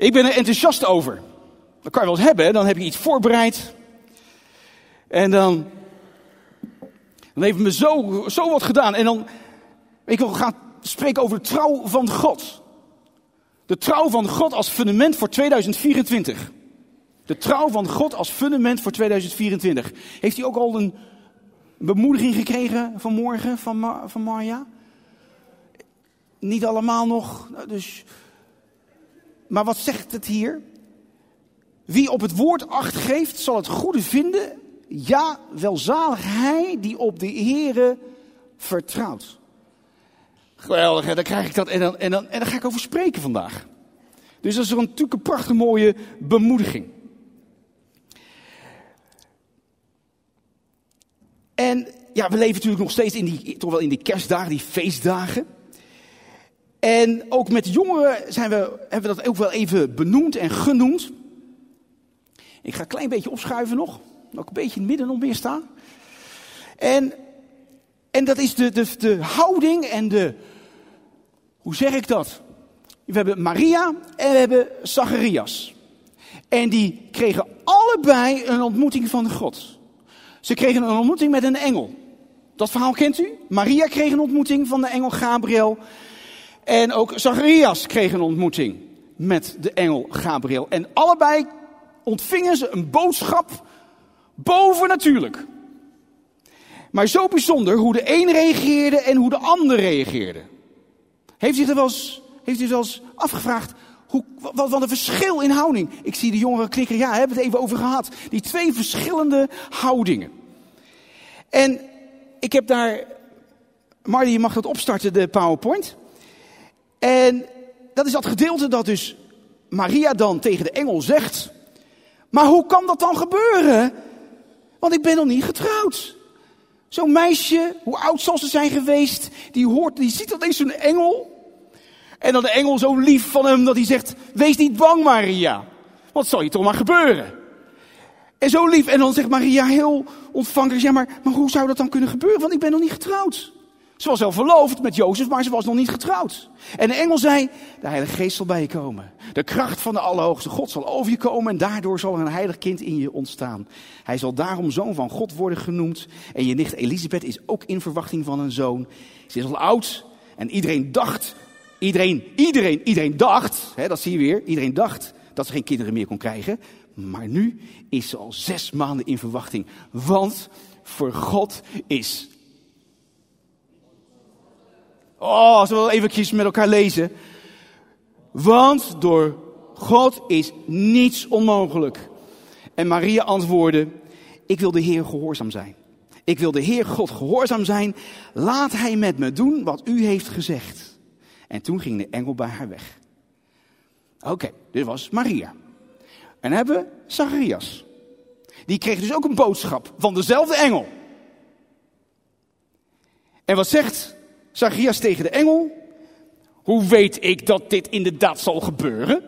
Ik ben er enthousiast over. Dat kan je wel eens hebben, dan heb je iets voorbereid. En dan, dan heeft me zo, zo wat gedaan. En dan, ik wil gaan spreken over de trouw van God. De trouw van God als fundament voor 2024. De trouw van God als fundament voor 2024. Heeft hij ook al een bemoediging gekregen vanmorgen van, van Marja? Niet allemaal nog. Nou, dus. Maar wat zegt het hier? Wie op het woord acht geeft, zal het goede vinden. Ja, welzalig hij die op de Here vertrouwt. Geweldig, hè? dan krijg ik dat en dan, en, dan, en dan ga ik over spreken vandaag. Dus dat is natuurlijk een prachtig mooie bemoediging. En ja, we leven natuurlijk nog steeds in die, toch wel in die kerstdagen, die feestdagen. En ook met jongeren zijn we, hebben we dat ook wel even benoemd en genoemd. Ik ga een klein beetje opschuiven nog. Ook een beetje in het midden nog meer staan. En, en dat is de, de, de houding en de. Hoe zeg ik dat? We hebben Maria en we hebben Zacharias. En die kregen allebei een ontmoeting van God. Ze kregen een ontmoeting met een engel. Dat verhaal kent u? Maria kreeg een ontmoeting van de engel Gabriel. En ook Zacharias kreeg een ontmoeting met de engel Gabriel. En allebei ontvingen ze een boodschap bovennatuurlijk. Maar zo bijzonder hoe de een reageerde en hoe de ander reageerde. Heeft u er wel eens, afgevraagd hoe, wat, wat een verschil in houding. Ik zie de jongeren knikken, ja, hebben we het even over gehad. Die twee verschillende houdingen. En ik heb daar, Marty, je mag dat opstarten, de PowerPoint. En dat is dat gedeelte dat dus Maria dan tegen de engel zegt. Maar hoe kan dat dan gebeuren? Want ik ben nog niet getrouwd. Zo'n meisje, hoe oud zal ze zijn geweest, die hoort, die ziet dat eens zo'n engel. En dan de engel zo lief van hem dat hij zegt, wees niet bang Maria. Wat zal je toch maar gebeuren? En zo lief. En dan zegt Maria heel ontvankelijk, ja maar, maar hoe zou dat dan kunnen gebeuren? Want ik ben nog niet getrouwd. Ze was wel verloofd met Jozef, maar ze was nog niet getrouwd. En de engel zei, de Heilige Geest zal bij je komen. De kracht van de Allerhoogste God zal over je komen en daardoor zal er een heilig kind in je ontstaan. Hij zal daarom zoon van God worden genoemd. En je nicht Elisabeth is ook in verwachting van een zoon. Ze is al oud en iedereen dacht, iedereen, iedereen, iedereen dacht, hè, dat zie je weer, iedereen dacht dat ze geen kinderen meer kon krijgen. Maar nu is ze al zes maanden in verwachting. Want voor God is Oh, zullen we even met elkaar lezen? Want door God is niets onmogelijk. En Maria antwoordde, ik wil de Heer gehoorzaam zijn. Ik wil de Heer God gehoorzaam zijn. Laat Hij met me doen wat u heeft gezegd. En toen ging de engel bij haar weg. Oké, dit was Maria. En hebben we Zacharias. Die kreeg dus ook een boodschap van dezelfde engel. En wat zegt Zacharias tegen de engel. Hoe weet ik dat dit inderdaad zal gebeuren?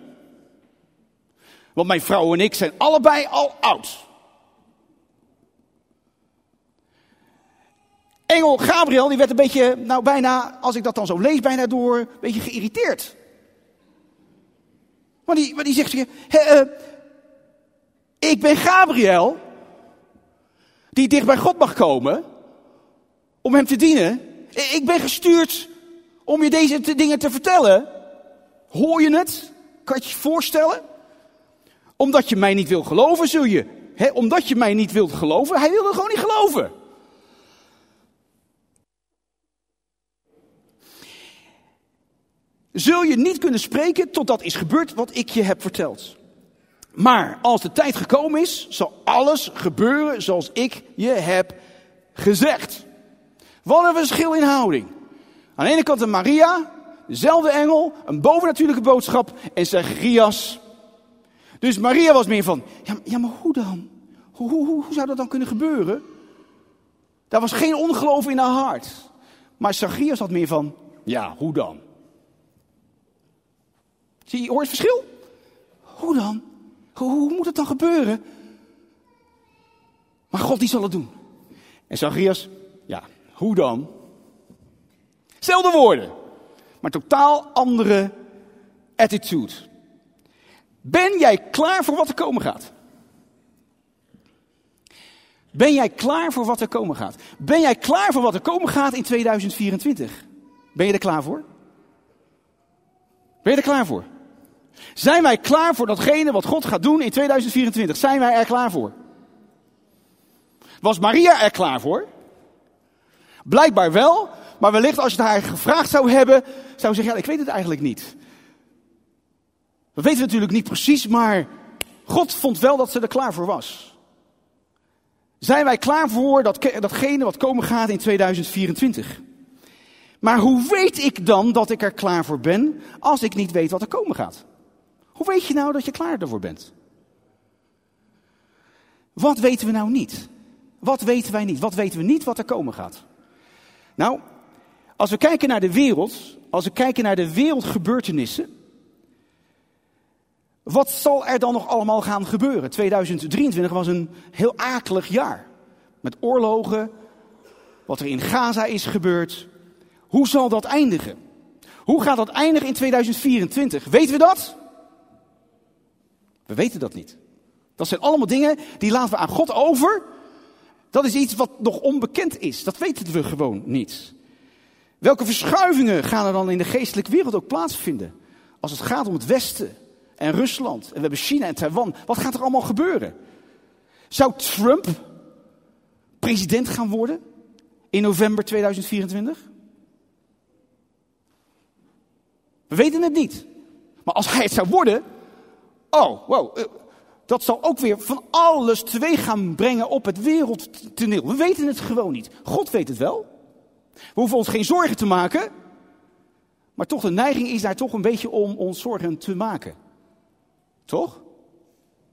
Want mijn vrouw en ik zijn allebei al oud. Engel Gabriel, die werd een beetje, nou bijna, als ik dat dan zo lees, bijna door, een beetje geïrriteerd. Maar die, maar die zegt, uh, ik ben Gabriel, die dicht bij God mag komen, om hem te dienen. Ik ben gestuurd om je deze dingen te vertellen. Hoor je het? Kan je je voorstellen? Omdat je mij niet wil geloven, zul je. Omdat je mij niet wilt geloven. Hij wilde gewoon niet geloven. Zul je niet kunnen spreken totdat is gebeurd wat ik je heb verteld. Maar als de tijd gekomen is, zal alles gebeuren zoals ik je heb gezegd. Wat een verschil in houding. Aan de ene kant een Maria, dezelfde engel, een bovennatuurlijke boodschap en Zacharias. Dus Maria was meer van, ja, ja maar hoe dan? Hoe, hoe, hoe, zou dat dan kunnen gebeuren? Daar was geen ongeloof in haar hart. Maar Zacharias had meer van, ja, hoe dan? Zie je, hoor het verschil? Hoe dan? Hoe, moet het dan gebeuren? Maar God die zal het doen. En Zacharias, hoe dan? Zelfde woorden, maar totaal andere attitude. Ben jij klaar voor wat er komen gaat? Ben jij klaar voor wat er komen gaat? Ben jij klaar voor wat er komen gaat in 2024? Ben je er klaar voor? Ben je er klaar voor? Zijn wij klaar voor datgene wat God gaat doen in 2024? Zijn wij er klaar voor? Was Maria er klaar voor? Blijkbaar wel, maar wellicht als je het haar gevraagd zou hebben, zou ze zeggen, ja, ik weet het eigenlijk niet. Dat weten we natuurlijk niet precies, maar God vond wel dat ze er klaar voor was. Zijn wij klaar voor dat, datgene wat komen gaat in 2024? Maar hoe weet ik dan dat ik er klaar voor ben als ik niet weet wat er komen gaat? Hoe weet je nou dat je klaar ervoor bent? Wat weten we nou niet? Wat weten wij niet? Wat weten we niet wat er komen gaat? Nou, als we kijken naar de wereld, als we kijken naar de wereldgebeurtenissen, wat zal er dan nog allemaal gaan gebeuren? 2023 was een heel akelig jaar. Met oorlogen, wat er in Gaza is gebeurd. Hoe zal dat eindigen? Hoe gaat dat eindigen in 2024? Weten we dat? We weten dat niet. Dat zijn allemaal dingen die laten we aan God over. Dat is iets wat nog onbekend is. Dat weten we gewoon niet. Welke verschuivingen gaan er dan in de geestelijke wereld ook plaatsvinden? Als het gaat om het Westen en Rusland. En we hebben China en Taiwan. Wat gaat er allemaal gebeuren? Zou Trump president gaan worden in november 2024? We weten het niet. Maar als hij het zou worden. Oh, wow. Dat zal ook weer van alles teweeg gaan brengen op het wereldtoneel. We weten het gewoon niet. God weet het wel. We hoeven ons geen zorgen te maken. Maar toch, de neiging is daar toch een beetje om ons zorgen te maken. Toch?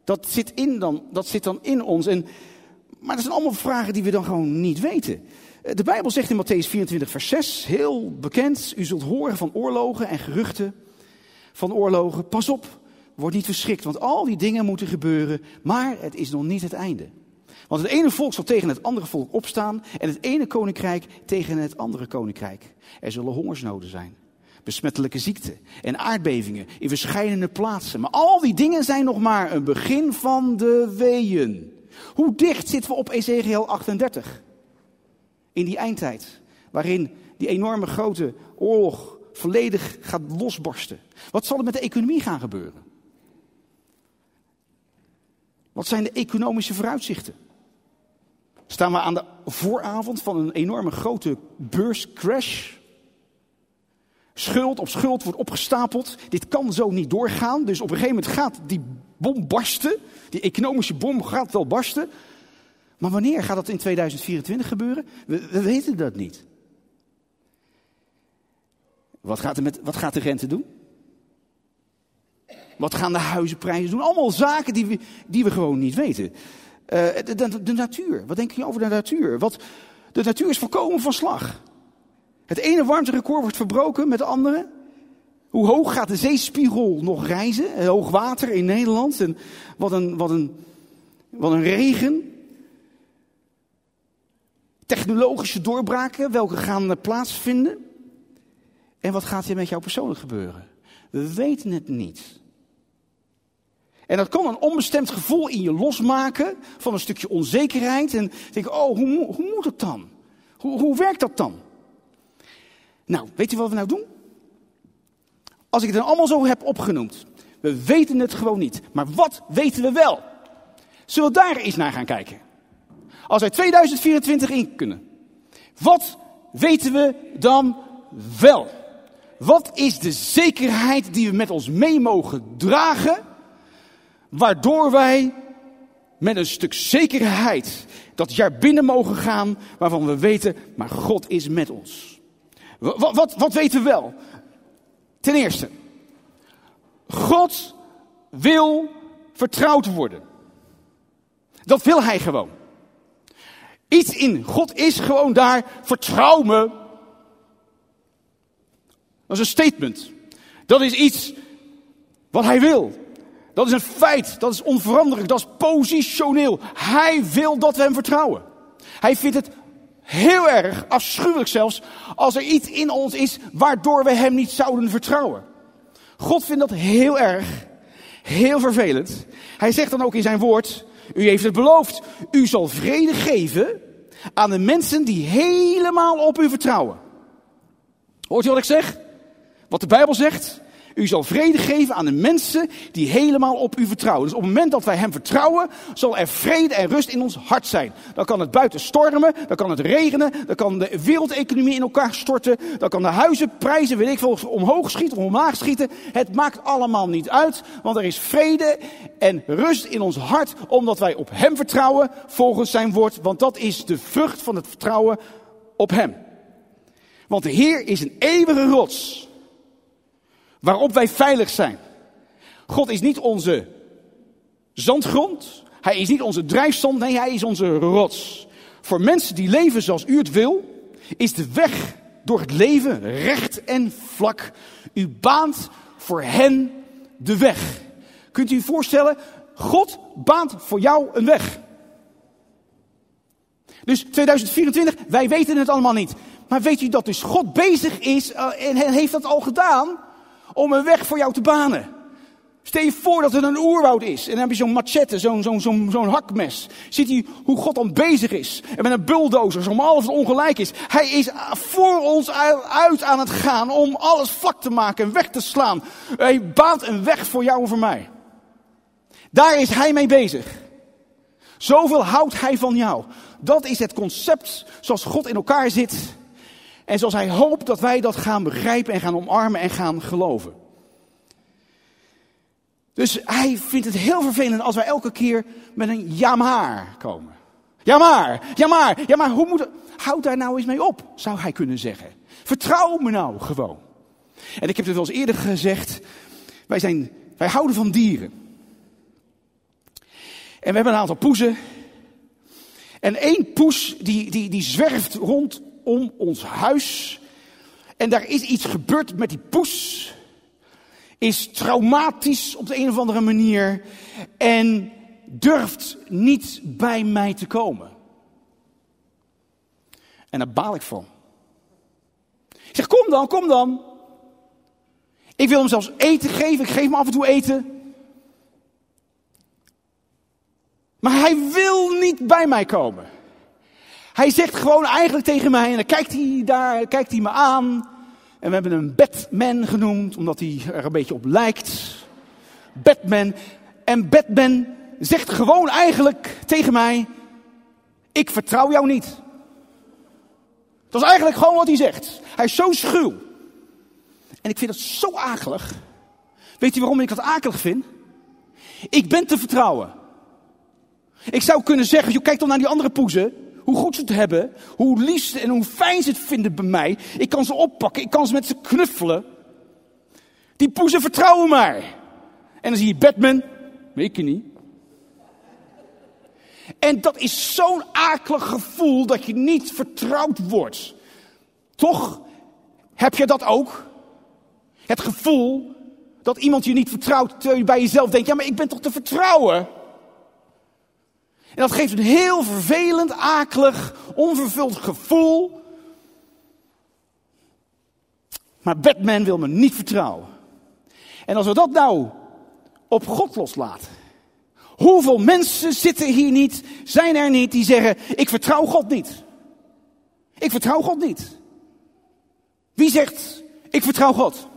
Dat zit, in dan, dat zit dan in ons. En, maar dat zijn allemaal vragen die we dan gewoon niet weten. Eh, de Bijbel zegt in Matthäus 24, vers 6, heel bekend: U zult horen van oorlogen en geruchten van oorlogen. Pas op, word niet verschrikt, want al die dingen moeten gebeuren, maar het is nog niet het einde. Want het ene volk zal tegen het andere volk opstaan en het ene koninkrijk tegen het andere koninkrijk. Er zullen hongersnoden zijn besmettelijke ziekten en aardbevingen in verschillende plaatsen. Maar al die dingen zijn nog maar een begin van de weeën. Hoe dicht zitten we op Ezekiel 38? In die eindtijd, waarin die enorme grote oorlog volledig gaat losbarsten. Wat zal er met de economie gaan gebeuren? Wat zijn de economische vooruitzichten? Staan we aan de vooravond van een enorme grote beurscrash? Schuld op schuld wordt opgestapeld. Dit kan zo niet doorgaan. Dus op een gegeven moment gaat die bom barsten. Die economische bom gaat wel barsten. Maar wanneer gaat dat in 2024 gebeuren? We, we weten dat niet. Wat gaat, er met, wat gaat de rente doen? Wat gaan de huizenprijzen doen? Allemaal zaken die we, die we gewoon niet weten. Uh, de, natuur. Wat denk je over de natuur? Wat, de natuur is volkomen van slag. Het ene warmterecord wordt verbroken met de andere. Hoe hoog gaat de zeespiegel nog reizen? Hoog water in Nederland. En wat een, wat een, wat een regen. Technologische doorbraken, welke gaan plaatsvinden? En wat gaat hier met jou persoonlijk gebeuren? We weten het niet. En dat kan een onbestemd gevoel in je losmaken van een stukje onzekerheid. En denk, oh, hoe, hoe moet het dan? Hoe, hoe werkt dat dan? Nou, weet je wat we nou doen? Als ik het dan allemaal zo heb opgenoemd. We weten het gewoon niet. Maar wat weten we wel? Zullen we daar eens naar gaan kijken? Als wij 2024 in kunnen. Wat weten we dan wel? Wat is de zekerheid die we met ons mee mogen dragen? Waardoor wij met een stuk zekerheid dat jaar binnen mogen gaan. Waarvan we weten, maar God is met ons. Wat, wat, weten we wel? Ten eerste, God wil vertrouwd worden. Dat wil hij gewoon. Iets in God is gewoon daar, vertrouw me. Dat is een statement. Dat is iets wat hij wil. Dat is een feit, dat is onveranderlijk, dat is positioneel. Hij wil dat we hem vertrouwen. Hij vindt het Heel erg, afschuwelijk zelfs, als er iets in ons is waardoor we hem niet zouden vertrouwen. God vindt dat heel erg, Heel vervelend. Hij zegt dan ook in zijn woord, u heeft het beloofd, u zal vrede geven aan de mensen die helemaal op u vertrouwen. Hoort u wat ik zeg? Wat de Bijbel zegt? U zal vrede geven aan de mensen die helemaal op u vertrouwen. Dus op het moment dat wij Hem vertrouwen, zal er vrede en rust in ons hart zijn. Dan kan het buiten stormen, dan kan het regenen, dan kan de wereldeconomie in elkaar storten, dan kan de huizenprijzen, weet ik veel, omhoog schieten of omlaag schieten. Het maakt allemaal niet uit, want er is vrede en rust in ons hart, omdat wij op Hem vertrouwen volgens Zijn woord. Want dat is de vrucht van het vertrouwen op Hem. Want de Heer is een eeuwige rots waarop wij veilig zijn. God is niet onze zandgrond, hij is niet onze drijfzand, nee, hij is onze rots. Voor mensen die leven zoals u het wil, is de weg door het leven recht en vlak. U baant voor hen de weg. Kunt u u voorstellen, God baant voor jou een weg. Dus 2024, wij weten het allemaal niet. Maar weet u dat dus God bezig is uh, en heeft dat al gedaan om een weg voor jou te banen. Stel je voor dat het een oerwoud is. En dan heb je zo'n machette, zo'n zo'n zo'n hakmes. Ziet hij hoe God dan bezig is. En met een bulldozer, om alles ongelijk is. Hij is voor ons uit aan het gaan om alles vlak te maken en weg te slaan. Hij baant een weg voor jou en voor mij. Daar is hij mee bezig. Zoveel houdt hij van jou. Dat is het concept zoals God in elkaar zit. En zoals hij hoopt dat wij dat gaan begrijpen en gaan omarmen en gaan geloven. Dus hij vindt het heel vervelend als wij elke keer met een ja maar komen. Ja maar, ja hoe moet het? Houd daar nou eens mee op, zou hij kunnen zeggen. Vertrouw me nou gewoon. En ik heb het wel eens eerder gezegd, wij, zijn, wij houden van dieren. En we hebben een aantal poezen. En één poes die, die, die zwerft rond om ons huis. En daar is iets gebeurd met die poes. Is traumatisch op de een of andere manier. En durft niet bij mij te komen. En daar baal ik van. Zeg, kom dan, kom dan. Ik wil hem zelfs eten geven. Ik geef hem af en toe eten. Maar hij wil niet bij mij komen. Hij zegt gewoon eigenlijk tegen mij, en dan kijkt hij daar, kijkt hij me aan. En we hebben hem Batman genoemd, omdat hij er een beetje op lijkt. Batman. En Batman zegt gewoon eigenlijk tegen mij, ik vertrouw jou niet. Dat is eigenlijk gewoon wat hij zegt. Hij is zo schuw. En ik vind dat zo akelig. Weet u waarom ik dat akelig vind? Ik ben te vertrouwen. Ik zou kunnen zeggen, joh, kijk dan naar die andere poezen hoe goed ze het hebben, hoe lief en hoe fijn ze het vinden bij mij. Ik kan ze oppakken, ik kan ze met ze knuffelen. Die poezen vertrouwen maar. En dan zie je Batman, weet je niet. En dat is zo'n akelig gevoel dat je niet vertrouwd wordt. Toch heb je dat ook? Het gevoel dat iemand je niet vertrouwt, terwijl je bij jezelf denkt, ja maar ik ben toch te vertrouwen? En dat geeft een heel vervelend, akelig, onvervuld gevoel. Maar Batman wil me niet vertrouwen. En als we dat nou op God loslaten. Hoeveel mensen zitten hier niet, zijn er niet, die zeggen: Ik vertrouw God niet. Ik vertrouw God niet. Wie zegt: Ik vertrouw God?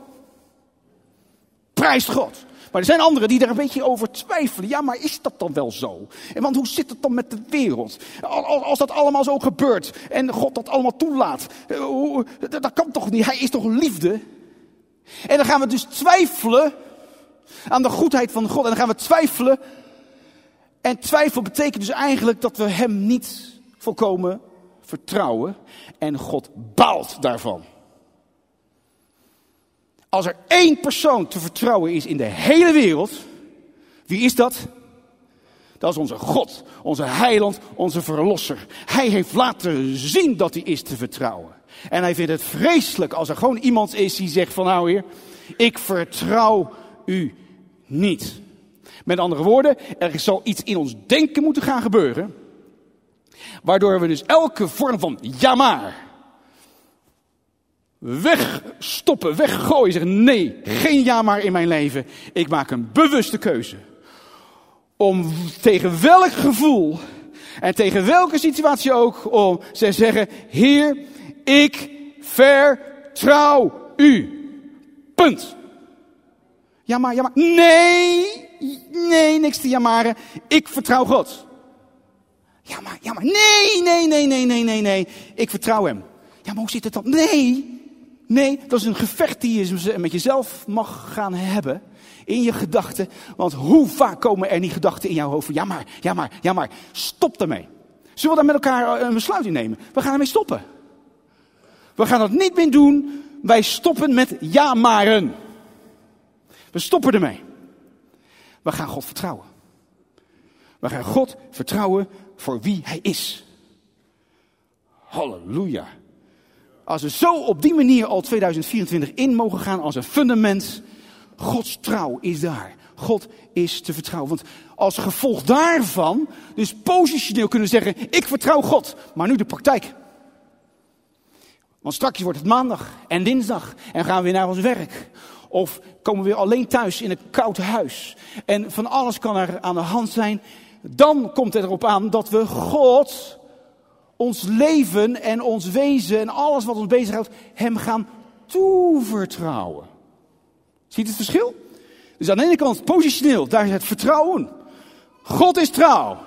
Prijst God. Maar er zijn anderen die daar een beetje over twijfelen. Ja, maar is dat dan wel zo? En want hoe zit het dan met de wereld? Als dat allemaal zo gebeurt en God dat allemaal toelaat. Eh, dat kan toch niet? Hij is toch liefde? En dan gaan we dus twijfelen aan de goedheid van God. En dan gaan we twijfelen. En twijfel betekent dus eigenlijk dat we Hem niet volkomen vertrouwen. En God baalt daarvan. Als er één persoon te vertrouwen is in de hele wereld, wie is dat? Dat is onze God, onze heiland, onze verlosser. Hij heeft laten zien dat hij is te vertrouwen. En hij vindt het vreselijk als er gewoon iemand is die zegt van nou heer, ik vertrouw u niet. Met andere woorden, er zal iets in ons denken moeten gaan gebeuren. Waardoor we dus elke vorm van ja maar wegstoppen, weggooien. Zeggen nee, geen ja maar in mijn leven. Ik maak een bewuste keuze. Om tegen welk gevoel en tegen welke situatie ook, om te zeggen, Heer, ik vertrouw u. Punt. Ja maar, nee, nee, niks te jamaren. Ik vertrouw God. Ja maar, ja maar, nee, nee, nee, nee, nee, nee, nee. Ik vertrouw hem. Ja maar hoe zit het dan? Nee, nee, dat is een gevecht die je met jezelf mag gaan hebben in je gedachten. Want hoe vaak komen er niet gedachten in jouw hoofd ja maar, ja maar, ja maar. Stop daarmee. Zullen we daar met elkaar een besluit in nemen? We gaan ermee stoppen. We gaan dat niet meer doen. Wij stoppen met ja maren. We stoppen ermee. We gaan God vertrouwen. We gaan God vertrouwen voor wie Hij is. Halleluja. Als we zo op die manier al 2024 in mogen gaan als een fundament, Gods trouw is daar. God is te vertrouwen. Want als gevolg daarvan, dus positioneel kunnen zeggen, ik vertrouw God. Maar nu de praktijk. Want straks wordt het maandag en dinsdag en gaan we weer naar ons werk. Of komen we weer alleen thuis in een koud huis. En van alles kan er aan de hand zijn. Dan komt het erop aan dat we God, ons leven en ons wezen en alles wat ons bezighoudt, Hem gaan toevertrouwen. Ziet het verschil? Dus aan de ene kant positioneel, daar is het vertrouwen. God is trouw.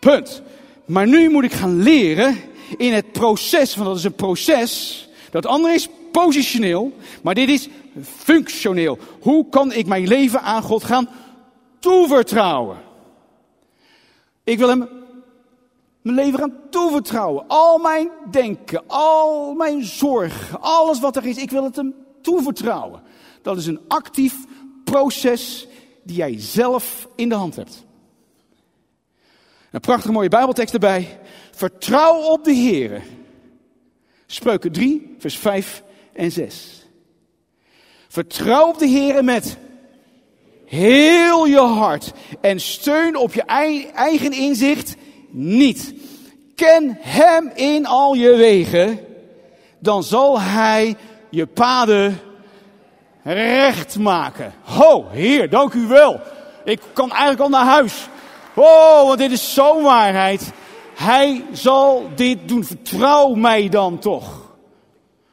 Punt. Maar nu moet ik gaan leren in het proces, want dat is een proces. Dat andere is positioneel, maar dit is functioneel. Hoe kan ik mijn leven aan God gaan toevertrouwen? Ik wil hem mijn leven gaan toevertrouwen. Al mijn denken, al mijn zorgen, alles wat er is, ik wil het hem toevertrouwen. Dat is een actief proces die jij zelf in de hand hebt. Een prachtige mooie Bijbeltekst erbij. Vertrouw op de Heer. Spreuken 3, vers 5 en 6. Vertrouw op de Heer met heel je hart en steun op je eigen inzicht niet. Ken Hem in al je wegen, dan zal Hij je paden recht maken. Ho, Heer, dank u wel. Ik kan eigenlijk al naar huis. Oh, want dit is zo'n waarheid. Hij zal dit doen. Vertrouw mij dan toch.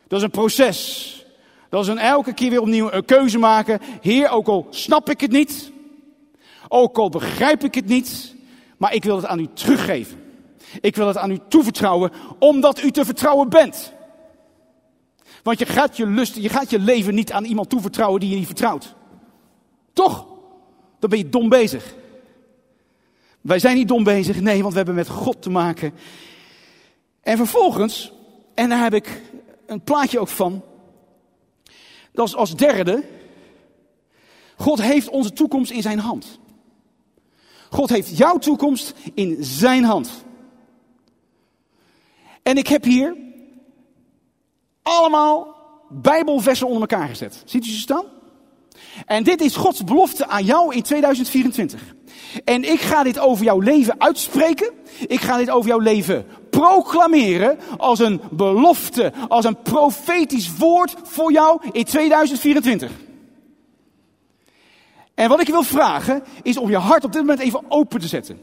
Dat is een proces. Dat is een elke keer weer opnieuw een keuze maken. Heer, ook al snap ik het niet. Ook al begrijp ik het niet. Maar ik wil het aan u teruggeven. Ik wil het aan u toevertrouwen, omdat u te vertrouwen bent. Want je gaat je lust, je gaat je leven niet aan iemand toevertrouwen die je niet vertrouwt. Toch? Dan ben je dom bezig. Wij zijn niet dom bezig, nee, want we hebben met God te maken. En vervolgens, en daar heb ik een plaatje ook van. Dat is als derde. God heeft onze toekomst in zijn hand. God heeft jouw toekomst in zijn hand. En ik heb hier allemaal Bijbelversen onder elkaar gezet. Ziet u ze staan? En dit is Gods belofte aan jou in 2024. En ik ga dit over jouw leven uitspreken. Ik ga dit over jouw leven proclameren als een belofte, als een profetisch woord voor jou in 2024. En wat ik je wil vragen is om je hart op dit moment even open te zetten.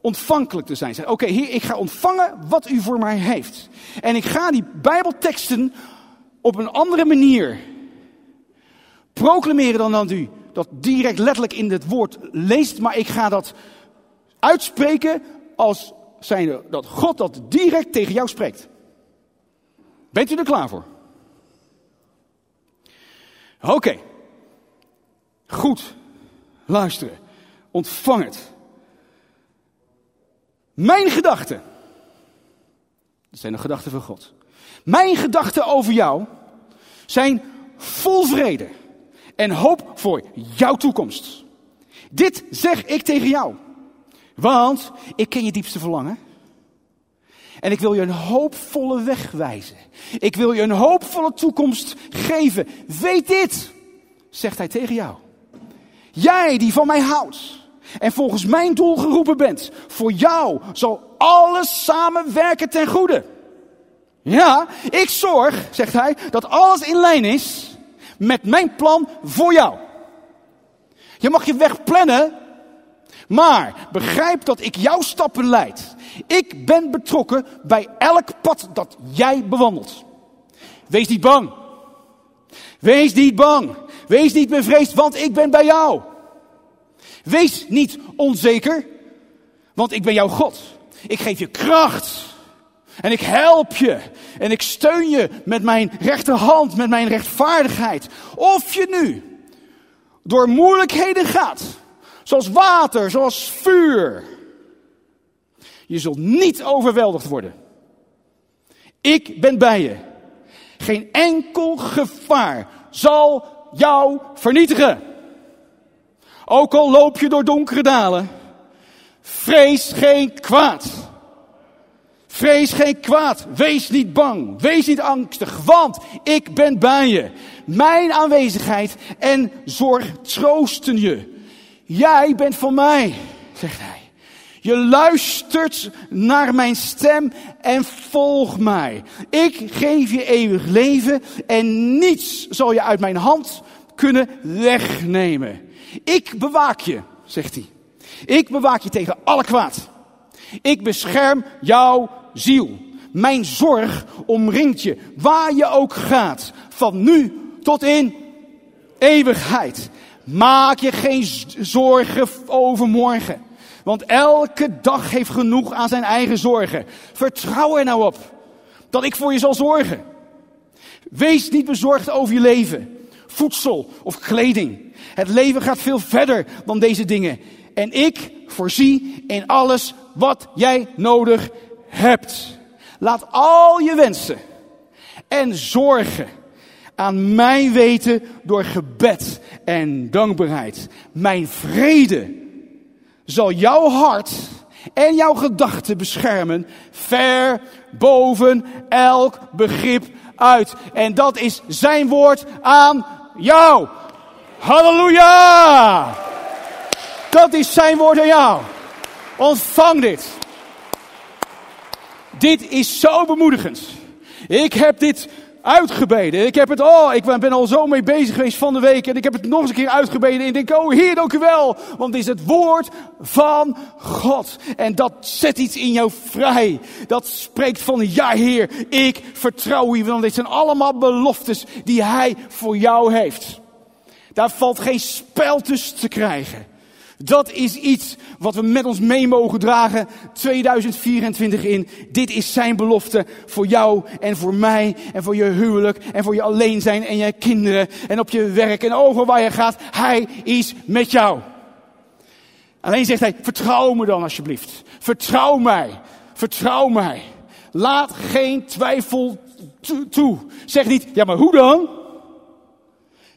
Ontvankelijk te zijn. Oké, okay, Heer, ik ga ontvangen wat u voor mij heeft. En ik ga die Bijbelteksten op een andere manier proclameren dan dat u dat direct letterlijk in het woord leest, maar ik ga dat uitspreken als zijnde dat God dat direct tegen jou spreekt. Bent u er klaar voor? Oké. Goed. Luisteren. Ontvang het. Mijn gedachten. Dat zijn de gedachten van God. Mijn gedachten over jou zijn vol vrede en hoop voor jouw toekomst. Dit zeg ik tegen jou. Want ik ken je diepste verlangen. En ik wil je een hoopvolle weg wijzen. Ik wil je een hoopvolle toekomst geven. Weet dit, zegt hij tegen jou. Jij die van mij houdt en volgens mijn doel geroepen bent, voor jou zal alles samenwerken ten goede. Ja, ik zorg, zegt hij, dat alles in lijn is met mijn plan voor jou. Je mag je weg plannen, maar begrijp dat ik jouw stappen leid. Ik ben betrokken bij elk pad dat jij bewandelt. Wees niet bang. Wees niet bang. Wees niet bevreesd, want ik ben bij jou. Wees niet onzeker, want ik ben jouw God. Ik geef je kracht. En ik help je. En ik steun je met mijn rechterhand, met mijn rechtvaardigheid. Of je nu door moeilijkheden gaat, zoals water, zoals vuur. Je zult niet overweldigd worden. Ik ben bij je. Geen enkel gevaar zal jou vernietigen. Ook al loop je door donkere dalen, vrees geen kwaad. Vrees geen kwaad. Wees niet bang. Wees niet angstig. Want ik ben bij je. Mijn aanwezigheid en zorg troosten je. Jij bent van mij, zegt hij. Je luistert naar mijn stem en volg mij. Ik geef je eeuwig leven en niets zal je uit mijn hand kunnen wegnemen. Ik bewaak je, zegt hij. Ik bewaak je tegen alle kwaad. Ik bescherm jouw ziel. Mijn zorg omringt je, waar je ook gaat, van nu tot in eeuwigheid. Maak je geen zorgen over morgen. Want elke dag heeft genoeg aan zijn eigen zorgen. Vertrouw er nou op dat ik voor je zal zorgen. Wees niet bezorgd over je leven, voedsel of kleding. Het leven gaat veel verder dan deze dingen. En ik voorzie in alles wat jij nodig hebt. Laat al je wensen en zorgen aan mij weten door gebed en dankbaarheid. Mijn vrede zal jouw hart en jouw gedachten beschermen, ver boven elk begrip uit. En dat is zijn woord aan jou. Halleluja! Dat is zijn woord aan jou. Ontvang dit. Dit is zo bemoedigend. Ik heb dit uitgebeden. Ik heb het, oh, ik ben al zo mee bezig geweest van de week. En ik heb het nog eens een keer uitgebeden. En ik denk, oh Heer, dank u wel. Want het is het woord van God. En dat zet iets in jou vrij. Dat spreekt van, ja Heer, ik vertrouw u. Want dit zijn allemaal beloftes die Hij voor jou heeft. Daar valt geen spel tussen te krijgen. Dat is iets wat we met ons mee mogen dragen 2024 in. Dit is zijn belofte voor jou en voor mij en voor je huwelijk en voor je alleen zijn en je kinderen en op je werk en over waar je gaat. Hij is met jou. Alleen zegt hij, vertrouw me dan alsjeblieft. Vertrouw mij. Vertrouw mij. Laat geen twijfel toe. Zeg niet, ja maar hoe dan?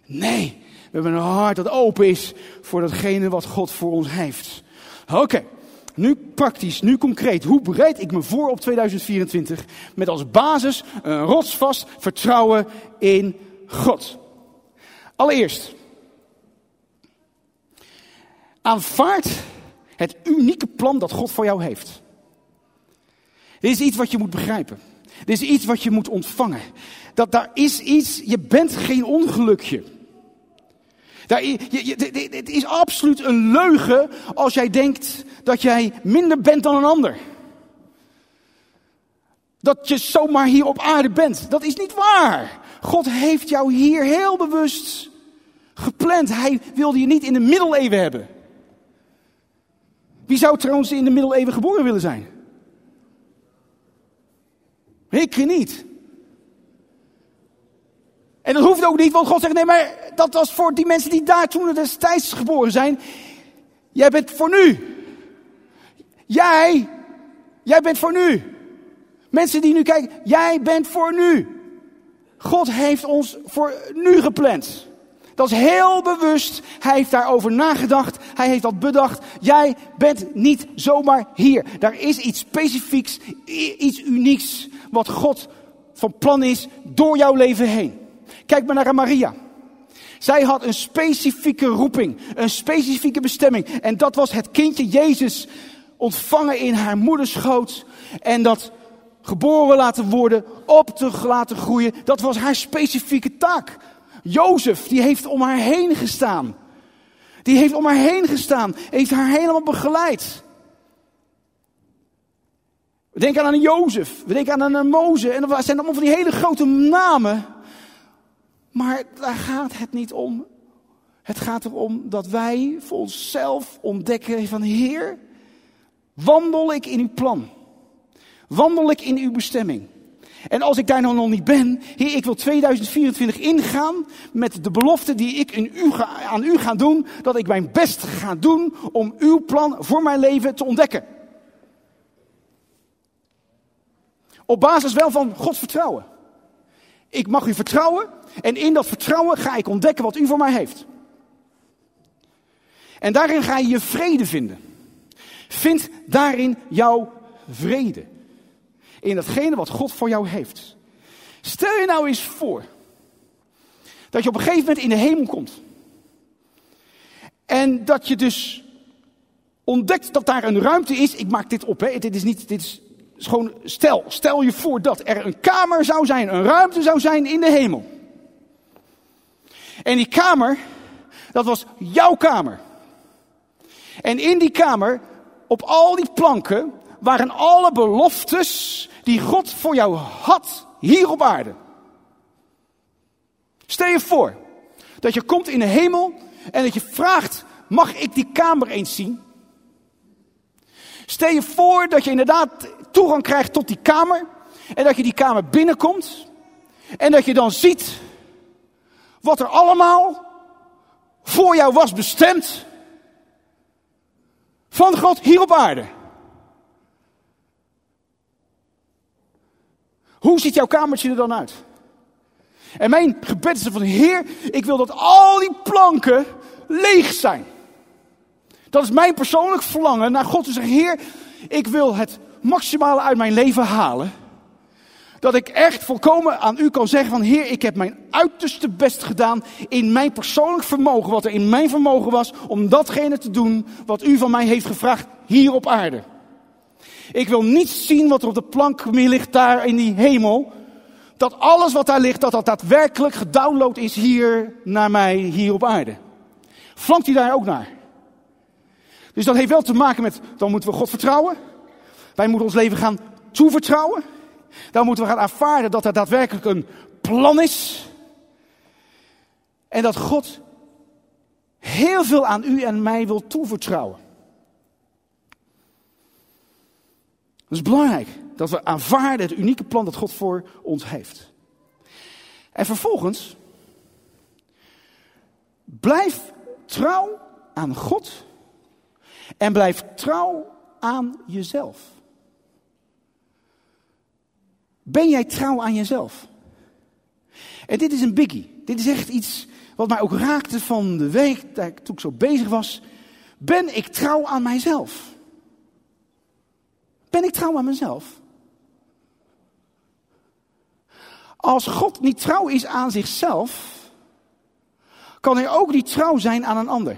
Nee, we hebben een hart dat open is voor datgene wat God voor ons heeft. Oké, nu praktisch, nu concreet. Hoe bereid ik me voor op 2024? Met als basis een rotsvast vertrouwen in God. Allereerst, aanvaard het unieke plan dat God voor jou heeft. Dit is iets wat je moet begrijpen. Dit is iets wat je moet ontvangen. Dat daar is iets, je bent geen ongelukje. Het is absoluut een leugen als jij denkt dat jij minder bent dan een ander. Dat je zomaar hier op aarde bent. Dat is niet waar. God heeft jou hier heel bewust gepland. Hij wilde je niet in de middeleeuwen hebben. Wie zou trouwens in de middeleeuwen geboren willen zijn? Ik niet. En dat hoeft ook niet, want God zegt, nee, maar dat was voor die mensen die daar toen destijds geboren zijn. Jij bent voor nu. Jij, jij bent voor nu. Mensen die nu kijken, jij bent voor nu. God heeft ons voor nu gepland. Dat is heel bewust. Hij heeft daarover nagedacht. Hij heeft dat bedacht. Jij bent niet zomaar hier. Daar is iets specifieks, iets unieks wat God van plan is door jouw leven heen. Kijk maar naar Maria. Zij had een specifieke roeping, een specifieke bestemming. En dat was het kindje Jezus ontvangen in haar moederschoot. En dat geboren laten worden, op te laten groeien. Dat was haar specifieke taak. Jozef, die heeft om haar heen gestaan. Die heeft om haar heen gestaan, heeft haar helemaal begeleid. We denken aan een Jozef, we denken aan een Moze. En dat zijn allemaal van die hele grote namen. Maar daar gaat het niet om. Het gaat erom dat wij voor onszelf ontdekken van Heer, wandel ik in uw plan? Wandel ik in uw bestemming? En als ik daar nou nog niet ben, Heer, ik wil 2024 ingaan met de belofte die ik in u aan u ga doen, dat ik mijn best ga doen om uw plan voor mijn leven te ontdekken. Op basis wel van Gods vertrouwen. Ik mag u vertrouwen en in dat vertrouwen ga ik ontdekken wat u voor mij heeft. En daarin ga je je vrede vinden. Vind daarin jouw vrede. In datgene wat God voor jou heeft. Stel je nou eens voor dat je op een gegeven moment in de hemel komt. En dat je dus ontdekt dat daar een ruimte is. Ik maak dit op, hè. Dit is niet, dit is gewoon, stel, stel je voor dat er een kamer zou zijn, een ruimte zou zijn in de hemel. En die kamer, dat was jouw kamer. En in die kamer, op al die planken, waren alle beloftes die God voor jou had hier op aarde. Stel je voor dat je komt in de hemel en dat je vraagt: mag ik die kamer eens zien? Stel je voor dat je inderdaad toegang krijgt tot die kamer en dat je die kamer binnenkomt en dat je dan ziet wat er allemaal voor jou was bestemd van God hier op aarde. Hoe ziet jouw kamertje er dan uit? En mijn gebed is van Heer, ik wil dat al die planken leeg zijn. Dat is mijn persoonlijk verlangen naar God te zeggen, Heer, ik wil het maximale uit mijn leven halen. Dat ik echt volkomen aan u kan zeggen van Heer, ik heb mijn uiterste best gedaan in mijn persoonlijk vermogen, wat er in mijn vermogen was, om datgene te doen wat u van mij heeft gevraagd hier op aarde. Ik wil niet zien wat er op de plank meer ligt daar in die hemel. Dat alles wat daar ligt, dat dat daadwerkelijk gedownload is hier naar mij, hier op aarde. Flankt u daar ook naar? Dus dat heeft wel te maken met, dan moeten we God vertrouwen. Wij moeten ons leven gaan toevertrouwen. Dan moeten we gaan ervaren dat er daadwerkelijk een plan is. En dat God heel veel aan u en mij wil toevertrouwen. Dat is belangrijk. Dat we aanvaarden het unieke plan dat God voor ons heeft. En vervolgens, blijf trouw aan God en blijf trouw aan jezelf. Ben jij trouw aan jezelf? En dit is een biggie. Dit is echt iets wat mij ook raakte van de week toen ik zo bezig was. Ben ik trouw aan mijzelf? Ben ik trouw aan mezelf? Als God niet trouw is aan zichzelf, kan hij ook niet trouw zijn aan een ander.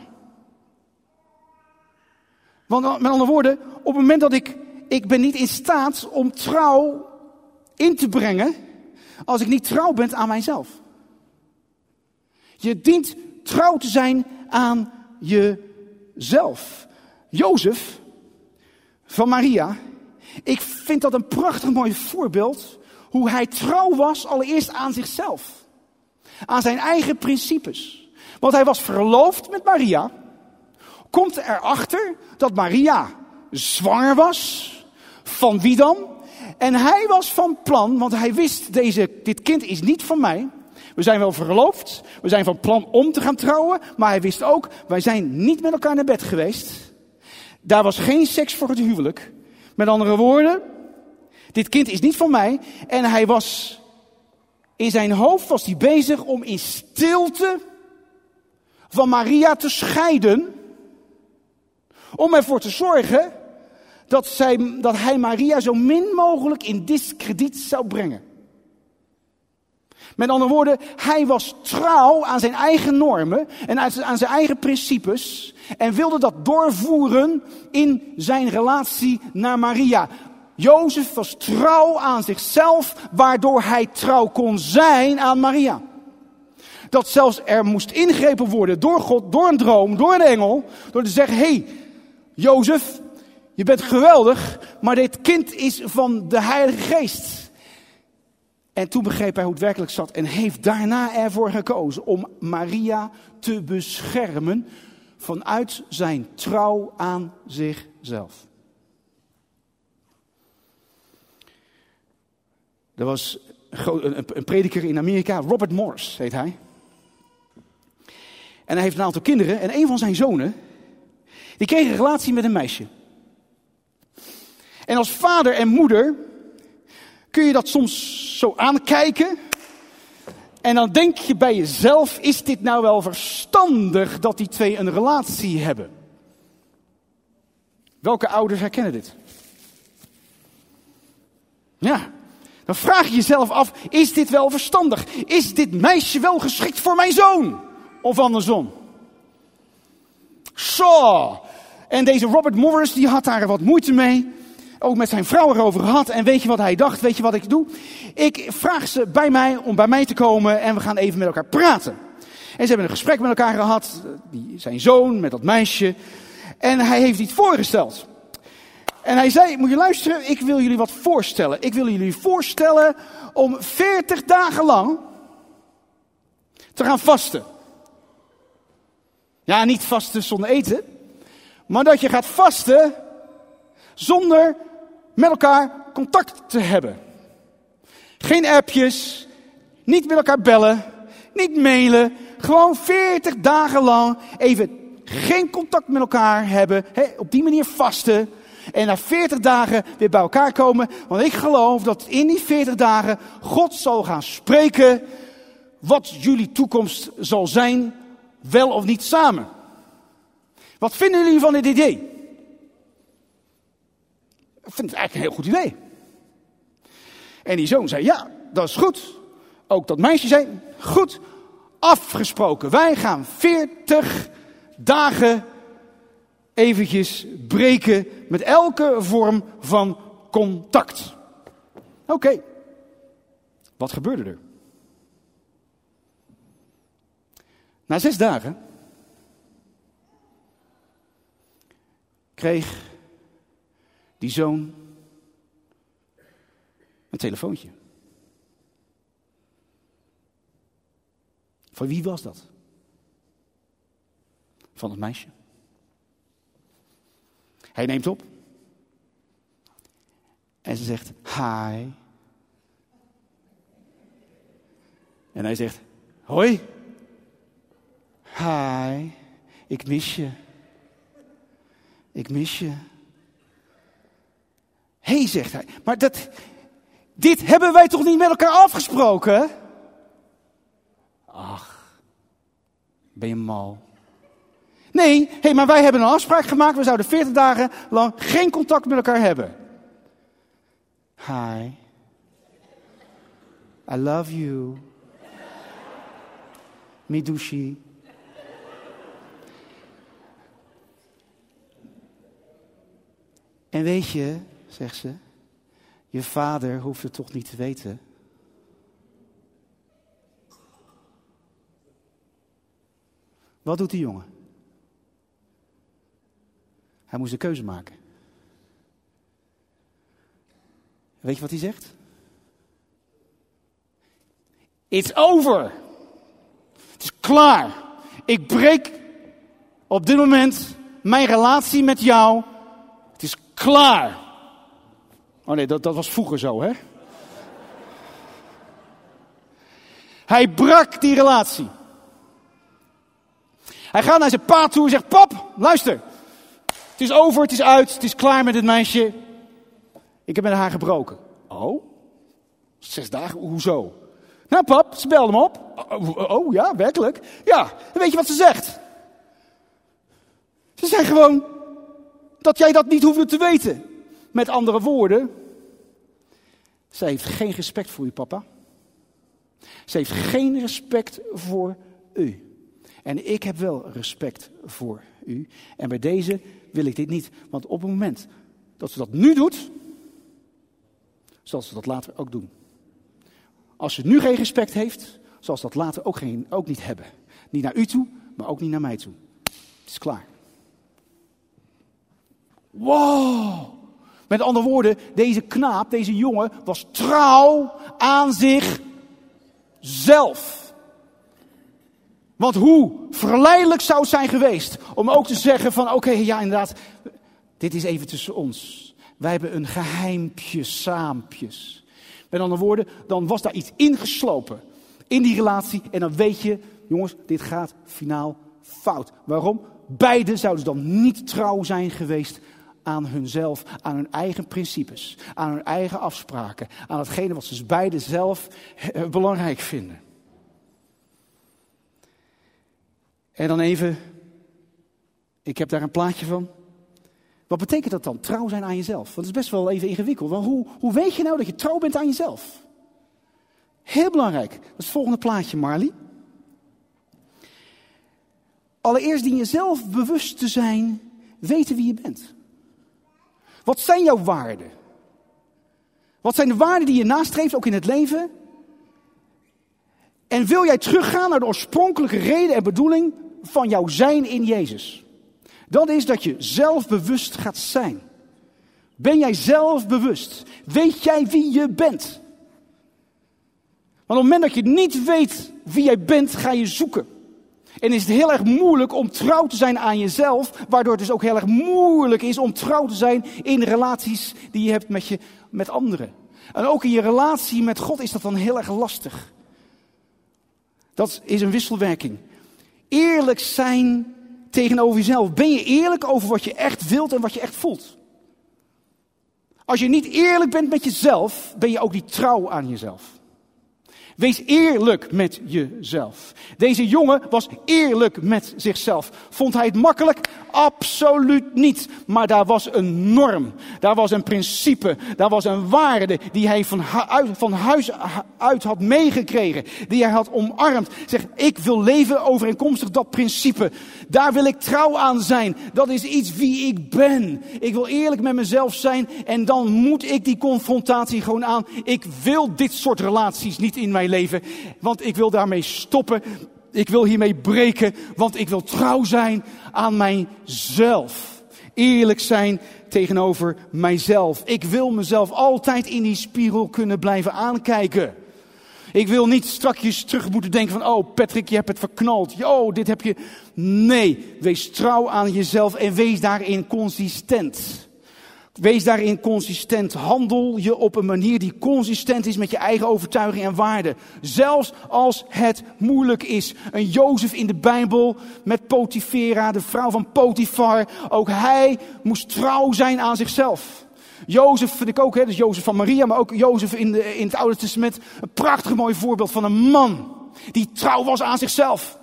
Want met andere woorden, op het moment dat ik, ik ben niet in staat om trouw in te brengen, als ik niet trouw ben aan mijzelf. Je dient trouw te zijn aan jezelf. Jozef van Maria, ik vind dat een prachtig mooi voorbeeld hoe hij trouw was allereerst aan zichzelf. Aan zijn eigen principes. Want hij was verloofd met Maria. Komt erachter dat Maria zwanger was. Van wie dan? En hij was van plan, want hij wist, deze, dit kind is niet van mij. We zijn wel verloofd, we zijn van plan om te gaan trouwen, maar hij wist ook, wij zijn niet met elkaar naar bed geweest. Daar was geen seks voor het huwelijk. Met andere woorden, dit kind is niet van mij. En hij was, in zijn hoofd was hij bezig om in stilte van Maria te scheiden. Om ervoor te zorgen dat, zij, dat hij Maria zo min mogelijk in discrediet zou brengen. Met andere woorden, hij was trouw aan zijn eigen normen en aan zijn eigen principes en wilde dat doorvoeren in zijn relatie naar Maria. Jozef was trouw aan zichzelf, waardoor hij trouw kon zijn aan Maria. Dat zelfs er moest ingrepen worden door God, door een droom, door een engel, door te zeggen, hé, hey, Jozef, je bent geweldig, maar dit kind is van de Heilige Geest. En toen begreep hij hoe het werkelijk zat en heeft daarna ervoor gekozen om Maria te beschermen vanuit zijn trouw aan zichzelf. Er was een prediker in Amerika, Robert Morse heet hij. En hij heeft een aantal kinderen en een van zijn zonen, die kreeg een relatie met een meisje. En als vader en moeder kun je dat soms zo aankijken. En dan denk je bij jezelf, is dit nou wel verstandig dat die twee een relatie hebben? Welke ouders herkennen dit? Ja, dan vraag je jezelf af, is dit wel verstandig? Is dit meisje wel geschikt voor mijn zoon? Of andersom? Zo. En deze Robert Morris, die had daar wat moeite mee ook met zijn vrouw erover gehad. En weet je wat hij dacht? Weet je wat ik doe? Ik vraag ze bij mij om bij mij te komen en we gaan even met elkaar praten. En ze hebben een gesprek met elkaar gehad. Zijn zoon met dat meisje. En hij heeft iets voorgesteld. En hij zei, moet je luisteren, ik wil jullie wat voorstellen. Ik wil jullie voorstellen om 40 dagen lang te gaan vasten. Ja, niet vasten zonder eten. Maar dat je gaat vasten zonder met elkaar contact te hebben. Geen appjes, niet met elkaar bellen, niet mailen. Gewoon 40 dagen lang even geen contact met elkaar hebben. op die manier vasten. En na 40 dagen weer bij elkaar komen. Want ik geloof dat in die 40 dagen God zal gaan spreken wat jullie toekomst zal zijn, wel of niet samen. Wat vinden jullie van dit idee? Ik vind het eigenlijk een heel goed idee. En die zoon zei, ja, dat is goed. Ook dat meisje zei, goed, afgesproken. Wij gaan 40 dagen eventjes breken met elke vorm van contact. Oké, wat gebeurde er? Na zes dagen kreeg die zoon een telefoontje. Van wie was dat? Van het meisje. Hij neemt op. En ze zegt, hi. En hij zegt, hoi. Hi, ik mis je. Ik mis je hey, zegt hij, maar dat, dit hebben wij toch niet met elkaar afgesproken? Ach, ben je mal. Nee, hey, maar wij hebben een afspraak gemaakt. We zouden 40 dagen lang geen contact met elkaar hebben. Hi. I love you. Midushi. En weet je, zegt ze. Je vader hoeft het toch niet te weten? Wat doet die jongen? Hij moest een keuze maken. Weet je wat hij zegt? It's over. Het is klaar. Ik breek op dit moment mijn relatie met jou. Klaar. Oh nee, dat, dat was vroeger zo, hè? Hij brak die relatie. Hij gaat naar zijn pa toe en zegt: Pap, luister. Het is over, het is uit, het is klaar met dit meisje. Ik heb met haar gebroken. Oh? Zes dagen, hoezo? Nou, pap, ze belde hem op. Oh, oh, oh ja, werkelijk? Ja, weet je wat ze zegt? Ze zegt gewoon dat jij dat niet hoefde te weten. Met andere woorden, zij heeft geen respect voor u, papa. Ze heeft geen respect voor u. En ik heb wel respect voor u. En bij deze wil ik dit niet. Want op het moment dat ze dat nu doet, zal ze dat later ook doen. Als ze nu geen respect heeft, zal ze dat later ook, geen, ook niet hebben. Niet naar u toe, maar ook niet naar mij toe. Het is klaar. Wow! Met andere woorden, deze knaap, deze jongen, was trouw aan zichzelf. Want hoe verleidelijk zou het zijn geweest om ook te zeggen van oké, ja inderdaad, dit is even tussen ons. Wij hebben een geheimpje saampjes. Met andere woorden, dan was daar iets ingeslopen in die relatie. En dan weet je, jongens, dit gaat finaal fout. Waarom? Beiden zouden dan niet trouw zijn geweest aan hunzelf, aan hun eigen principes, aan hun eigen afspraken, aan hetgene wat ze beiden zelf eh, belangrijk vinden. En dan even, ik heb daar een plaatje van. Wat betekent dat dan? Trouw zijn aan jezelf. Want het is best wel even ingewikkeld. Want hoe, hoe weet je nou dat je trouw bent aan jezelf? Heel belangrijk. Dat is het volgende plaatje, Marley. Allereerst dien jezelf bewust te zijn, weten wie je bent. Wat zijn jouw waarden? Wat zijn de waarden die je nastreeft, ook in het leven? En wil jij teruggaan naar de oorspronkelijke reden en bedoeling van jouw zijn in Jezus? Dat is dat je zelfbewust gaat zijn. Ben jij zelfbewust? Weet jij wie je bent? Want op het moment dat je niet weet wie jij bent, ga je zoeken. En is het heel erg moeilijk om trouw te zijn aan jezelf, waardoor het dus ook heel erg moeilijk is om trouw te zijn in relaties die je hebt met, je, met anderen. En ook in je relatie met God is dat dan heel erg lastig. Dat is een wisselwerking. Eerlijk zijn tegenover jezelf. Ben je eerlijk over wat je echt wilt en wat je echt voelt? Als je niet eerlijk bent met jezelf, ben je ook niet trouw aan jezelf. Wees eerlijk met jezelf. Deze jongen was eerlijk met zichzelf. Vond hij het makkelijk? Absoluut niet. Maar daar was een norm. Daar was een principe. Daar was een waarde die hij van, uit, van huis uit had meegekregen. Die hij had omarmd. Zeg, ik wil leven overeenkomstig dat principe. Daar wil ik trouw aan zijn. Dat is iets wie ik ben. Ik wil eerlijk met mezelf zijn. En dan moet ik die confrontatie gewoon aan. Ik wil dit soort relaties niet in mijn leven. Want ik wil daarmee stoppen. Ik wil hiermee breken, want ik wil trouw zijn aan mijzelf. Eerlijk zijn tegenover mijzelf. Ik wil mezelf altijd in die spiegel kunnen blijven aankijken. Ik wil niet strakjes terug moeten denken van, oh Patrick, je hebt het verknald. Yo, dit heb je. Nee, wees trouw aan jezelf en wees daarin consistent. Wees daarin consistent. Handel je op een manier die consistent is met je eigen overtuiging en waarden. Zelfs als het moeilijk is. Een Jozef in de Bijbel met Potifera, de vrouw van Potifar. Ook hij moest trouw zijn aan zichzelf. Jozef vind ik ook, hè, dus Jozef van Maria, maar ook Jozef in, de, in het Oude Testament. Een prachtig mooi voorbeeld van een man die trouw was aan zichzelf.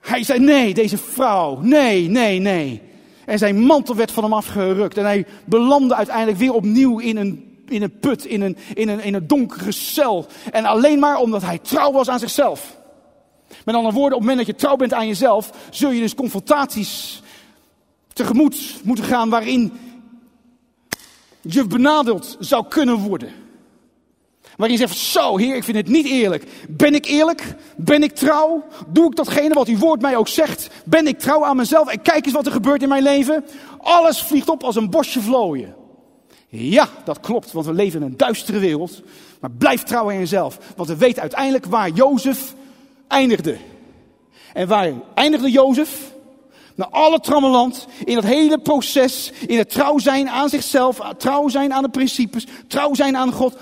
Hij zei nee, deze vrouw, nee, nee, nee. En zijn mantel werd van hem afgerukt. En hij belandde uiteindelijk weer opnieuw in een, in een put, in een, in, een, in een donkere cel. En alleen maar omdat hij trouw was aan zichzelf. Met andere woorden, op het moment dat je trouw bent aan jezelf, zul je dus confrontaties tegemoet moeten gaan waarin je benadeeld zou kunnen worden. Waarin je zegt, zo heer, ik vind het niet eerlijk. Ben ik eerlijk? Ben ik trouw? Doe ik datgene wat uw woord mij ook zegt? Ben ik trouw aan mezelf? En kijk eens wat er gebeurt in mijn leven. Alles vliegt op als een bosje vlooien. Ja, dat klopt, want we leven in een duistere wereld. Maar blijf trouw aan jezelf. Want we weten uiteindelijk waar Jozef eindigde. En waar eindigde Jozef? naar alle trammeland, in dat hele proces, in het trouw zijn aan zichzelf, trouw zijn aan de principes, trouw zijn aan God,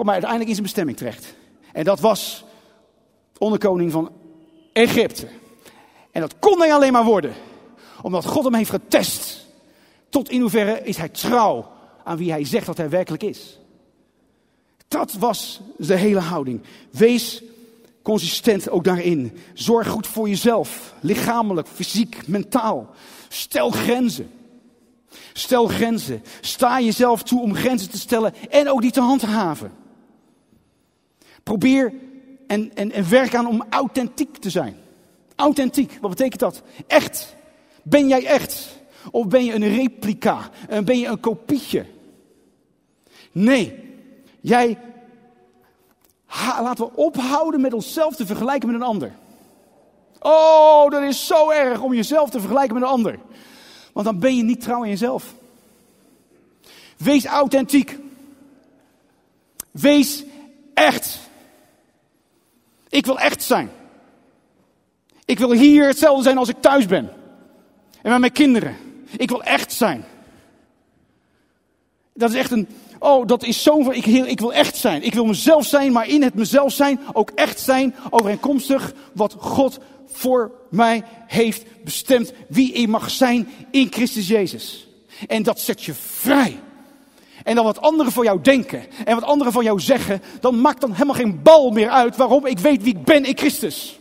kwam hij uiteindelijk in zijn bestemming terecht. En dat was onderkoning van Egypte. En dat kon hij alleen maar worden, omdat God hem heeft getest. Tot in hoeverre is hij trouw aan wie hij zegt dat hij werkelijk is. Dat was de hele houding. Wees consistent ook daarin. Zorg goed voor jezelf, lichamelijk, fysiek, mentaal. Stel grenzen. Stel grenzen. Sta jezelf toe om grenzen te stellen en ook die te handhaven. Probeer en, en, en werk aan om authentiek te zijn. Authentiek, wat betekent dat? Echt. Ben jij echt? Of ben je een replica? Ben je een kopietje? Nee, jij, laten we ophouden met onszelf te vergelijken met een ander. Oh, dat is zo erg om jezelf te vergelijken met een ander. Want dan ben je niet trouw in jezelf. Wees authentiek. Wees echt. Ik wil echt zijn. Ik wil hier hetzelfde zijn als ik thuis ben. En met mijn kinderen. Ik wil echt zijn. Dat is echt een. Oh, dat is zo. Ik, ik wil echt zijn. Ik wil mezelf zijn, maar in het mezelf zijn ook echt zijn. Overeenkomstig wat God voor mij heeft bestemd. Wie ik mag zijn in Christus Jezus. En dat zet je vrij. En dan wat anderen voor jou denken en wat anderen van jou zeggen, dan maakt dan helemaal geen bal meer uit waarom ik weet wie ik ben in Christus.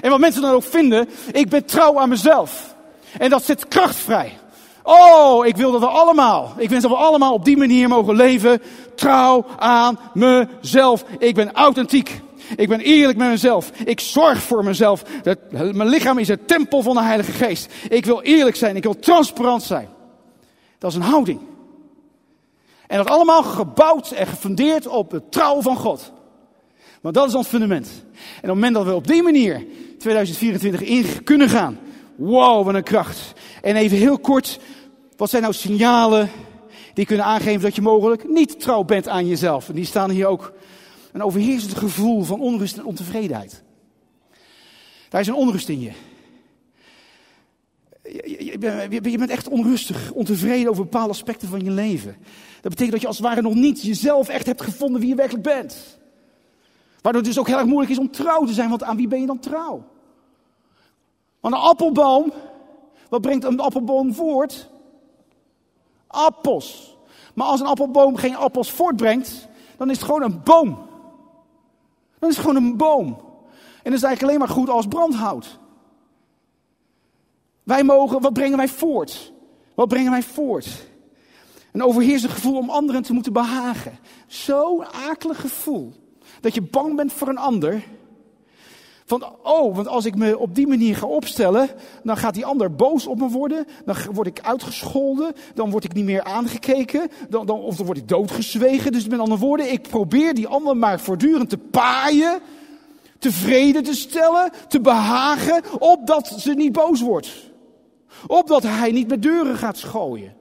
En wat mensen dan ook vinden, ik ben trouw aan mezelf. En dat zet kracht vrij. Oh, ik wil dat we allemaal, ik wens dat we allemaal op die manier mogen leven. Trouw aan mezelf. Ik ben authentiek. Ik ben eerlijk met mezelf. Ik zorg voor mezelf. mijn lichaam is het tempel van de Heilige Geest. Ik wil eerlijk zijn. Ik wil transparant zijn. Dat is een houding. En dat allemaal gebouwd en gefundeerd op de trouw van God. Want dat is ons fundament. En op het moment dat we op die manier 2024 in kunnen gaan. Wow, wat een kracht. En even heel kort, wat zijn nou signalen die kunnen aangeven dat je mogelijk niet trouw bent aan jezelf? En die staan hier ook. Een overheersend gevoel van onrust en ontevredenheid. Daar is een onrust in je. Je, bent echt onrustig, ontevreden over bepaalde aspecten van je leven. Dat betekent dat je als het ware nog niet jezelf echt hebt gevonden wie je werkelijk bent. Waardoor het dus ook heel erg moeilijk is om trouw te zijn, want aan wie ben je dan trouw? Want een appelboom, wat brengt een appelboom voort? Appels. Maar als een appelboom geen appels voortbrengt, dan is het gewoon een boom. Dan is het gewoon een boom. En dat is eigenlijk alleen maar goed als brandhout. Wij mogen, wat brengen wij voort? Wat brengen wij voort? Een overheersend gevoel om anderen te moeten behagen. Zo'n akelig gevoel. Dat je bang bent voor een ander. Van, oh, want als ik me op die manier ga opstellen, dan gaat die ander boos op me worden. Dan word ik uitgescholden. Dan word ik niet meer aangekeken. Dan, dan, of dan word ik doodgezwegen. Dus met andere woorden, ik probeer die ander maar voortdurend te paaien. Tevreden te stellen, te behagen, opdat ze niet boos wordt. Opdat hij niet met deuren gaat schooien.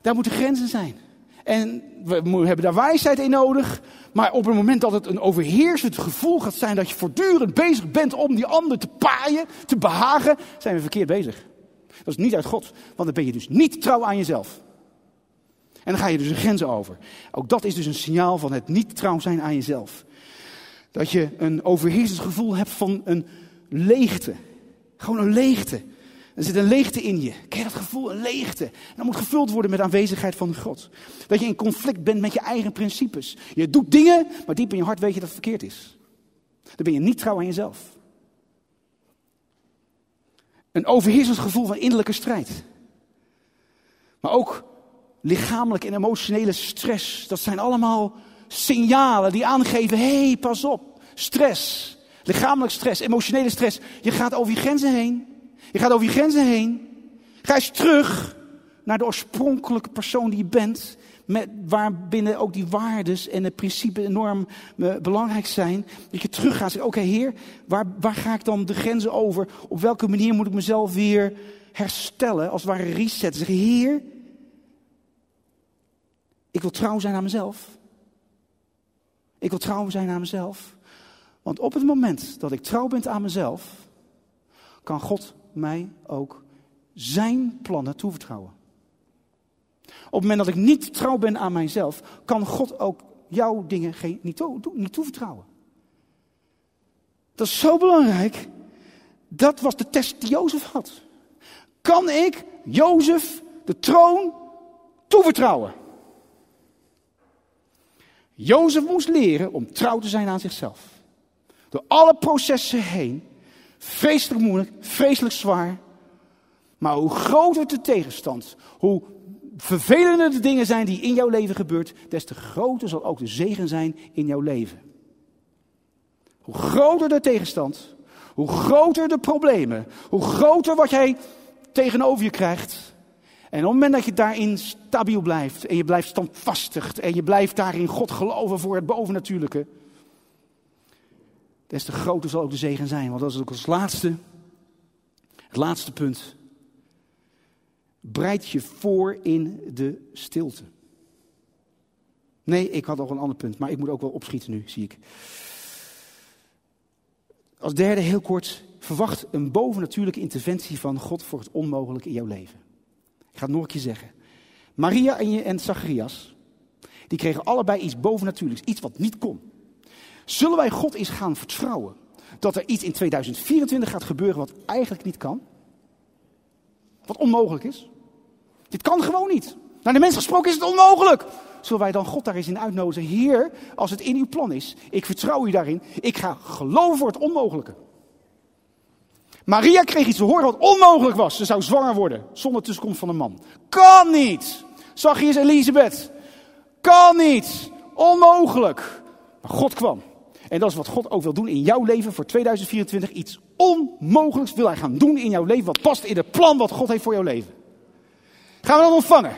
Daar moeten grenzen zijn. En we hebben daar wijsheid in nodig. Maar op het moment dat het een overheersend gevoel gaat zijn dat je voortdurend bezig bent om die ander te paaien, te behagen, zijn we verkeerd bezig. Dat is niet uit God, want dan ben je dus niet trouw aan jezelf. En dan ga je dus een grens over. Ook dat is dus een signaal van het niet trouw zijn aan jezelf. Dat je een overheersend gevoel hebt van een leegte. Gewoon een leegte. Er zit een leegte in je. Ken dat gevoel? Een leegte. Dat moet gevuld worden met aanwezigheid van God. Dat je in conflict bent met je eigen principes. Je doet dingen, maar diep in je hart weet je dat het verkeerd is. Dan ben je niet trouw aan jezelf. Een overheersend gevoel van innerlijke strijd. Maar ook lichamelijke en emotionele stress. Dat zijn allemaal signalen die aangeven: hé, hey, pas op. Stress. Lichamelijk stress, emotionele stress. Je gaat over je grenzen heen. Je gaat over je grenzen heen. Ga eens terug naar de oorspronkelijke persoon die je bent. Met, waarbinnen ook die waardes en de principes enorm uh, belangrijk zijn. Dat je terug gaat en zegt, oké heer, waar, waar ga ik dan de grenzen over? Op welke manier moet ik mezelf weer herstellen? Als het ware resetten. Zeg heer, ik wil trouw zijn aan mezelf. Ik wil trouw zijn aan mezelf. Want op het moment dat ik trouw ben aan mezelf, kan God mij ook zijn plannen toevertrouwen. Op het moment dat ik niet trouw ben aan mijzelf, kan God ook jouw dingen geen, niet, niet toevertrouwen. Dat is zo belangrijk. Dat was de test die Jozef had. Kan ik Jozef de troon toevertrouwen? Jozef moest leren om trouw te zijn aan zichzelf. Door alle processen heen Vreselijk moeilijk, vreselijk zwaar. Maar hoe groter de tegenstand, hoe vervelender de dingen zijn die in jouw leven gebeurt, des te groter zal ook de zegen zijn in jouw leven. Hoe groter de tegenstand, hoe groter de problemen, hoe groter wat jij tegenover je krijgt, En op het moment dat je daarin stabiel blijft en je blijft standvastig en je blijft daarin God geloven voor het bovennatuurlijke, des te groter zal ook de zegen zijn. Want dat is ook als laatste, het laatste punt. Breid je voor in de stilte. Nee, ik had nog een ander punt, maar ik moet ook wel opschieten nu, zie ik. Als derde, heel kort, verwacht een bovennatuurlijke interventie van God voor het onmogelijke in jouw leven. Ik ga het nog een keer zeggen. Maria en, en Zacharias, die kregen allebei iets bovennatuurlijks, iets wat niet kon. Zullen wij God eens gaan vertrouwen dat er iets in 2024 gaat gebeuren wat eigenlijk niet kan? Wat onmogelijk is? Dit kan gewoon niet. Naar de mens gesproken is het onmogelijk. Zullen wij dan God daar eens in uitnodigen? Heer, als het in uw plan is, ik vertrouw u daarin. Ik ga geloven voor het onmogelijke. Maria kreeg iets te horen wat onmogelijk was. Ze zou zwanger worden zonder tussenkomst van een man. Kan niet. Zag je eens Elisabeth? Kan niet. Onmogelijk. Maar God kwam. En dat is wat God ook wil doen in jouw leven voor 2024. Iets onmogelijks wil hij gaan doen in jouw leven. Wat past in het plan wat God heeft voor jouw leven. Gaan we dat ontvangen?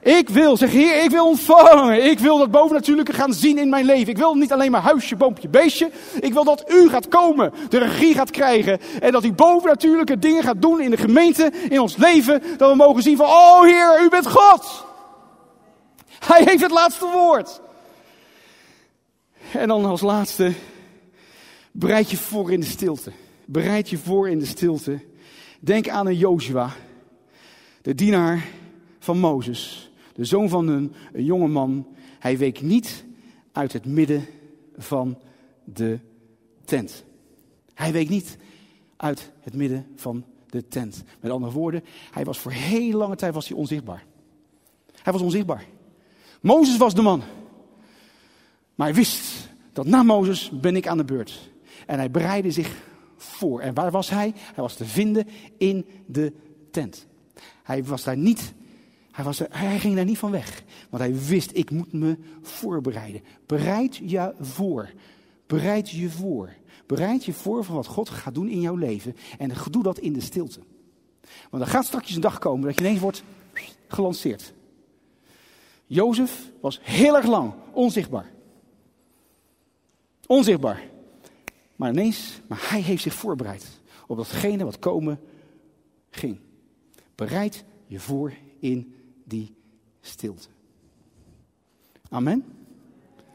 Ik wil, zeg Heer, ik wil ontvangen. Ik wil dat bovennatuurlijke gaan zien in mijn leven. Ik wil niet alleen maar huisje, boompje, beestje. Ik wil dat u gaat komen, de regie gaat krijgen. En dat u bovennatuurlijke dingen gaat doen in de gemeente, in ons leven. Dat we mogen zien van, oh Heer, u bent God. Hij heeft het laatste woord. En dan als laatste, bereid je voor in de stilte. Bereid je voor in de stilte. Denk aan een Joshua, de dienaar van Mozes de zoon van een, jonge man. Hij week niet uit het midden van de tent. Hij week niet uit het midden van de tent. Met andere woorden, hij was voor heel lange tijd was hij onzichtbaar. Hij was onzichtbaar. Mozes was de man. Maar hij wist dat na Mozes ben ik aan de beurt. En hij bereidde zich voor. En waar was hij? Hij was te vinden in de tent. Hij was daar niet hij, was hij ging daar niet van weg. Want hij wist, ik moet me voorbereiden. Bereid je voor. Bereid je voor. Bereid je voor van wat God gaat doen in jouw leven. En doe dat in de stilte. Want er gaat straks een dag komen dat je ineens wordt gelanceerd. Jozef was heel erg lang onzichtbaar. Onzichtbaar. Maar ineens, maar hij heeft zich voorbereid op datgene wat komen ging. Bereid je voor in die stilte. Amen.